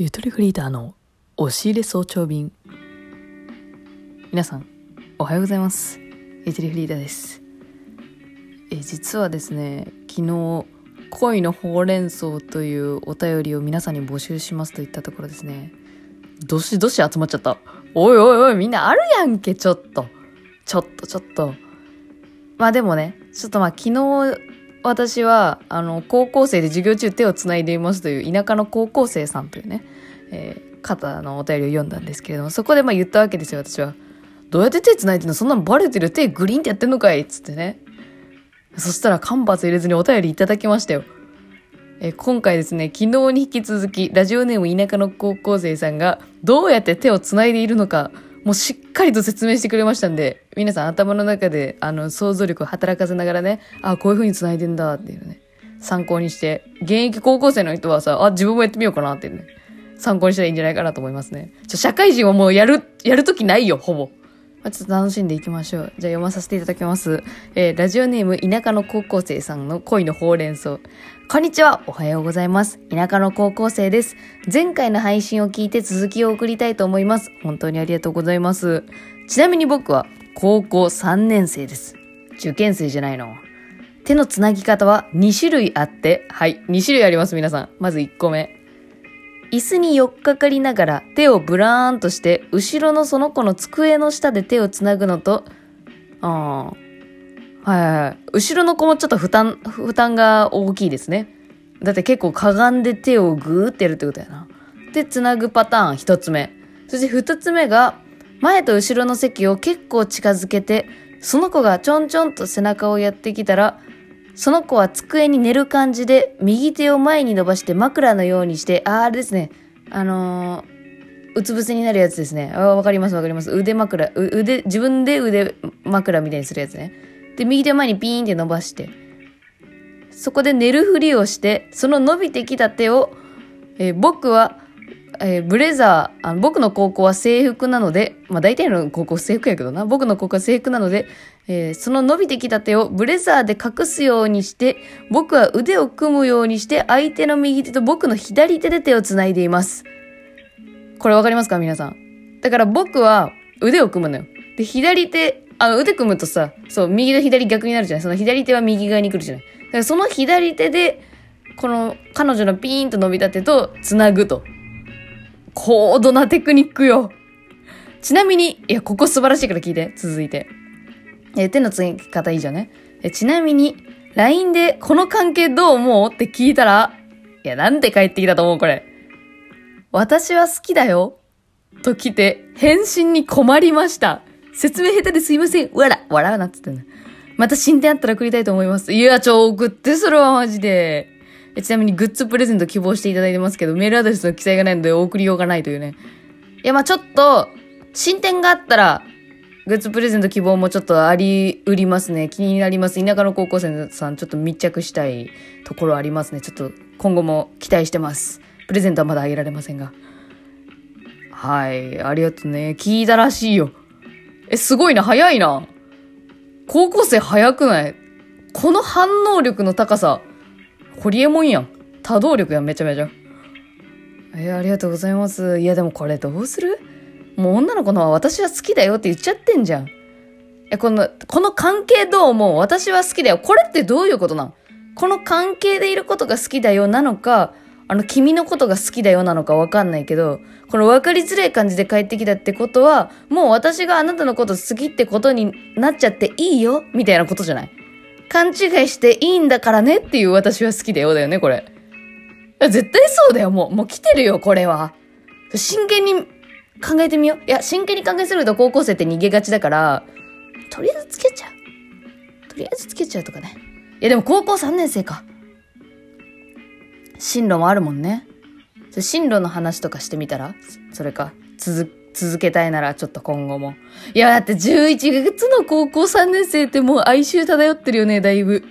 ゆとりフリーターの押し入れ早朝便。皆さんおはようございます。ゆとりフリーターです。え実はですね昨日恋のほうれん草というお便りを皆さんに募集しますと言ったところですね。どしどし集まっちゃった。おいおいおいみんなあるやんけちょっと。ちょっとちょっと。まあでもねちょっとまあ昨日私は、あの、高校生で授業中手をつないでいますという田舎の高校生さんというね、えー、方のお便りを読んだんですけれども、そこでまあ言ったわけですよ、私は。どうやって手つないでんの？そんなのバレてる手グリーンってやってんのかい？つってね。そしたら間髪入れずにお便りいただきましたよ。えー、今回ですね、昨日に引き続き、ラジオネーム田舎の高校生さんが、どうやって手をつないでいるのか、もうしっかりと説明してくれましたんで、皆さん頭の中で、あの、想像力を働かせながらね、あ、こういう風に繋いでんだっていうね、参考にして、現役高校生の人はさ、あ、自分もやってみようかなっていうね、参考にしたらいいんじゃないかなと思いますね。社会人はもうやる、やるときないよ、ほぼ。ま、ちょっと楽しんでいきましょう。じゃあ読まさせていただきます。えー、ラジオネーム田舎の高校生さんの恋のほうれん草。こんにちは。おはようございます。田舎の高校生です。前回の配信を聞いて続きを送りたいと思います。本当にありがとうございます。ちなみに僕は高校3年生です。受験生じゃないの。手のつなぎ方は2種類あって、はい、2種類あります皆さん。まず1個目。椅子に寄っかかりながら手をブラーンとして後ろのその子の机の下で手をつなぐのと、ああ、はいはいはい。後ろの子もちょっと負担、負担が大きいですね。だって結構かがんで手をグーってやるってことやな。で、つなぐパターン一つ目。そして二つ目が、前と後ろの席を結構近づけて、その子がちょんちょんと背中をやってきたら、その子は机に寝る感じで、右手を前に伸ばして枕のようにして、あ、あれですね。あのー、うつ伏せになるやつですね。あ、わかりますわかります。腕枕、腕、自分で腕枕みたいにするやつね。で、右手前にピーンって伸ばして、そこで寝るふりをして、その伸びてきた手を、えー、僕はえー、ブレザーあの、僕の高校は制服なので、まあ大体の高校制服やけどな、僕の高校は制服なので、えー、その伸びてきた手をブレザーで隠すようにして、僕は腕を組むようにして、相手の右手と僕の左手で手を繋いでいます。これわかりますか？皆さん。だから僕は腕を組むのよ。で、左手、あの、腕組むとさ、そう、右と左逆になるじゃない？その左手は右側に来るじゃない？だからその左手で、この彼女のピーンと伸びた手と繋ぐと。高度なテクニックよ。ちなみに、いや、ここ素晴らしいから聞いて、続いて。え、手のつぎ方いいじゃね。え、ちなみに、LINE でこの関係どう思うって聞いたら、いや、なんて帰ってきたと思うこれ。私は好きだよ。と来て、返信に困りました。説明下手ですいません。わら、笑うなっつってんの。また進展あったら送りたいと思います。いや、ちょ、送って、それはマジで。ちなみにグッズプレゼント希望していただいてますけど、メールアドレスの記載がないので送りようがないというね。いや、まあちょっと、進展があったら、グッズプレゼント希望もちょっとあり、売りますね。気になります。田舎の高校生さん、ちょっと密着したいところありますね。ちょっと今後も期待してます。プレゼントはまだあげられませんが。はい、ありがとうね。聞いたらしいよ。え、すごいな、早いな。高校生早くない？この反応力の高さ。ホリエモンやん。多動力やん、めちゃめちゃ。えー、ありがとうございます。いや、でもこれどうする？もう女の子のは私は好きだよって言っちゃってんじゃん。え、この、この関係どう思う？私は好きだよ。これってどういうことなん？この関係でいることが好きだよなのか、あの、君のことが好きだよなのかわかんないけど、この分かりづらい感じで帰ってきたってことは、もう私があなたのこと好きってことになっちゃっていいよ？みたいなことじゃない？勘違いしていいんだからねっていう私は好きだよだよね、これ。絶対そうだよ、もう。もう来てるよ、これは。真剣に考えてみよう。いや、真剣に考えすると高校生って逃げがちだから、とりあえずつけちゃう。とりあえずつけちゃうとかね。いや、でも高校3年生か。進路もあるもんね。進路の話とかしてみたら？それか。続続けたいならちょっと今後も。いや、だって11月の高校3年生ってもう哀愁漂ってるよね、だいぶ。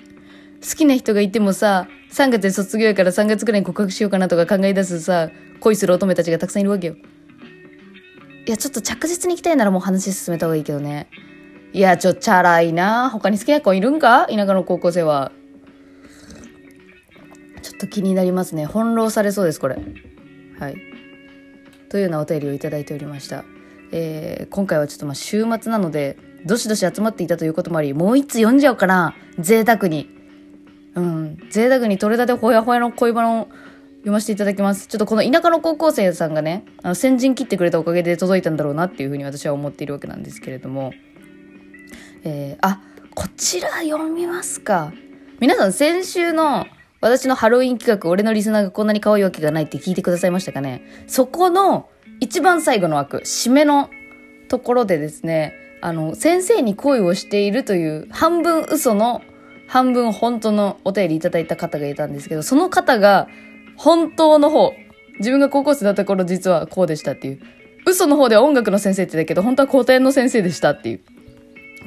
好きな人がいてもさ、3月で卒業やから3月くらいに告白しようかなとか考え出すさ、恋する乙女たちがたくさんいるわけよ。いや、ちょっと着実に行きたいならもう話進めた方がいいけどね。いや、ちょ、チャラいな。他に好きな子いるんか？田舎の高校生は。ちょっと気になりますね。翻弄されそうです、これ。はい。というようなお便りをいただいておりました。えー、今回はちょっとまあ週末なので、どしどし集まっていたということもあり、もう一つ読んじゃおうかな。贅沢に。うん。贅沢に取れたてほやほやの恋バナを読ませていただきます。ちょっとこの田舎の高校生さんがね、あの先陣切ってくれたおかげで届いたんだろうなっていうふうに私は思っているわけなんですけれども。えー、あ、こちら読みますか。皆さん先週の私のハロウィン企画、俺のリスナーがこんなに可愛いわけがないって聞いてくださいましたかね？そこの一番最後の枠、締めのところでですね、あの、先生に恋をしているという半分嘘の半分本当のお便りいただいた方がいたんですけど、その方が本当の方、自分が高校生だった頃実はこうでしたっていう。嘘の方では音楽の先生って言ったけど、本当は古典の先生でしたっていう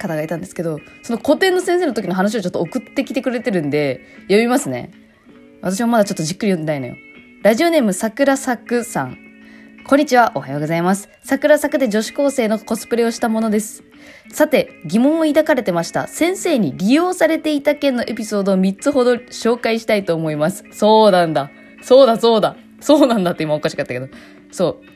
方がいたんですけど、その古典の先生の時の話をちょっと送ってきてくれてるんで、読みますね。私もまだちょっとじっくり読んでないのよ。ラジオネーム桜作さん。こんにちは、おはようございます。桜作で女子高生のコスプレをしたものです。さて、疑問を抱かれてました。先生に利用されていた件のエピソードを3つほど紹介したいと思います。そうなんだ。そうだ、そうだ。そうなんだって今おかしかったけど。そう。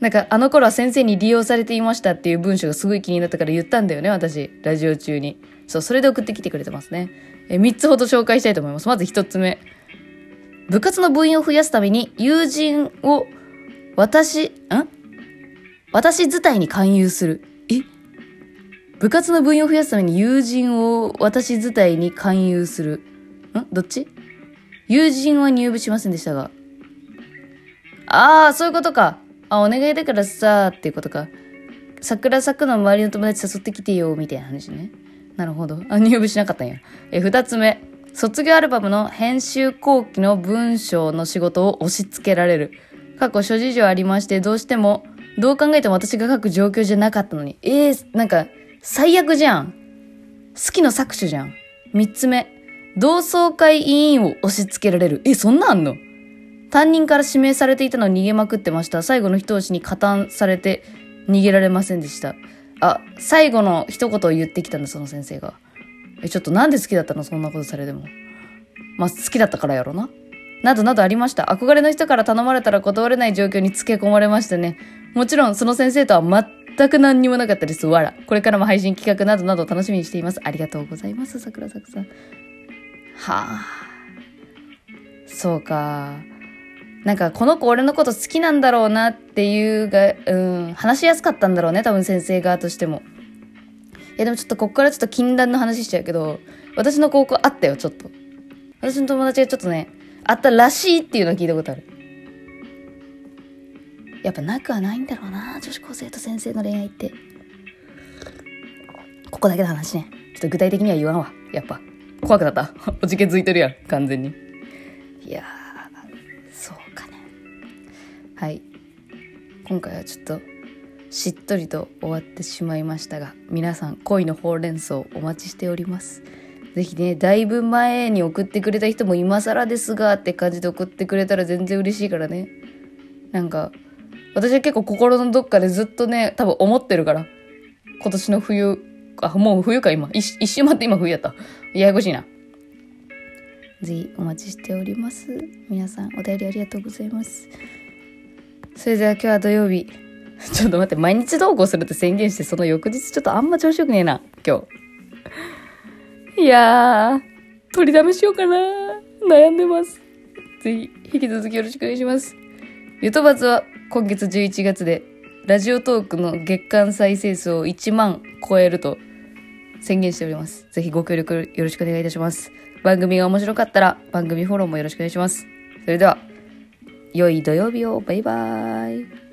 なんか、あの頃は先生に利用されていましたっていう文章がすごい気になったから言ったんだよね、私。ラジオ中に。そう、それで送ってきてくれてますね。え、3つほど紹介したいと思います。まず1つ目。部活の部員を増やすために友人を私、ん私伝いに勧誘する。え？部活の部員を増やすために友人を私伝いに勧誘する。ん？どっち？友人は入部しませんでしたが。ああ、そういうことか。あ、お願いだからさ、っていうことか。桜咲くの周りの友達誘ってきてよ、みたいな話ね。なるほど。あ、入部しなかったんや。え、二つ目。卒業アルバムの編集後期の文章の仕事を押し付けられる。過去諸事情ありまして、どうしても、どう考えても私が書く状況じゃなかったのに。えー、なんか、最悪じゃん。好きの搾取じゃん。三つ目。同窓会委員を押し付けられる。え、そんなんあんの？担任から指名されていたのに逃げまくってました。最後の一押しに加担されて逃げられませんでした。あ、最後の一言を言ってきたんだ、その先生が。え、ちょっとなんで好きだったの？そんなことされても。まあ、好きだったからやろな。などなどありました。憧れの人から頼まれたら断れない状況につけ込まれましたね。もちろん、その先生とは全く何にもなかったです。わら。これからも配信企画などなど楽しみにしています。ありがとうございます、桜咲さん。はあ。そうか。なんか、この子俺のこと好きなんだろうなっていうが、うん、話しやすかったんだろうね、多分先生側としても。いや、でもちょっとこっからちょっと禁断の話しちゃうけど、私の高校あったよ、ちょっと。私の友達がちょっとね、あったらしいっていうのを聞いたことある。やっぱなくはないんだろうな、女子高生と先生の恋愛って。ここだけの話ね。ちょっと具体的には言わんわ。やっぱ。怖くなった。おじけづいてるやん、完全に。いやー、はい。今回はちょっと、しっとりと終わってしまいましたが、皆さん、恋のほうれん草お待ちしております。ぜひね、だいぶ前に送ってくれた人も今更ですがって感じで送ってくれたら全然嬉しいからね。なんか、私は結構心のどっかでずっとね、多分思ってるから。今年の冬、あ、もう冬か今。一一周待って今冬やった。ややこしいな。ぜひお待ちしております。皆さんお便りありがとうございます。それでは今日は土曜日。ちょっと待って、毎日投稿するって宣言して、その翌日ちょっとあんま調子よくねえな、今日。いやー、取りだめしようかな。悩んでます。ぜひ、引き続きよろしくお願いします。ゆとばつは今月11月で、ラジオトークの月間再生数を1万超えると宣言しております。ぜひご協力よろしくお願いいたします。番組が面白かったら番組フォローもよろしくお願いします。それでは、良い土曜日を。バイバーイ。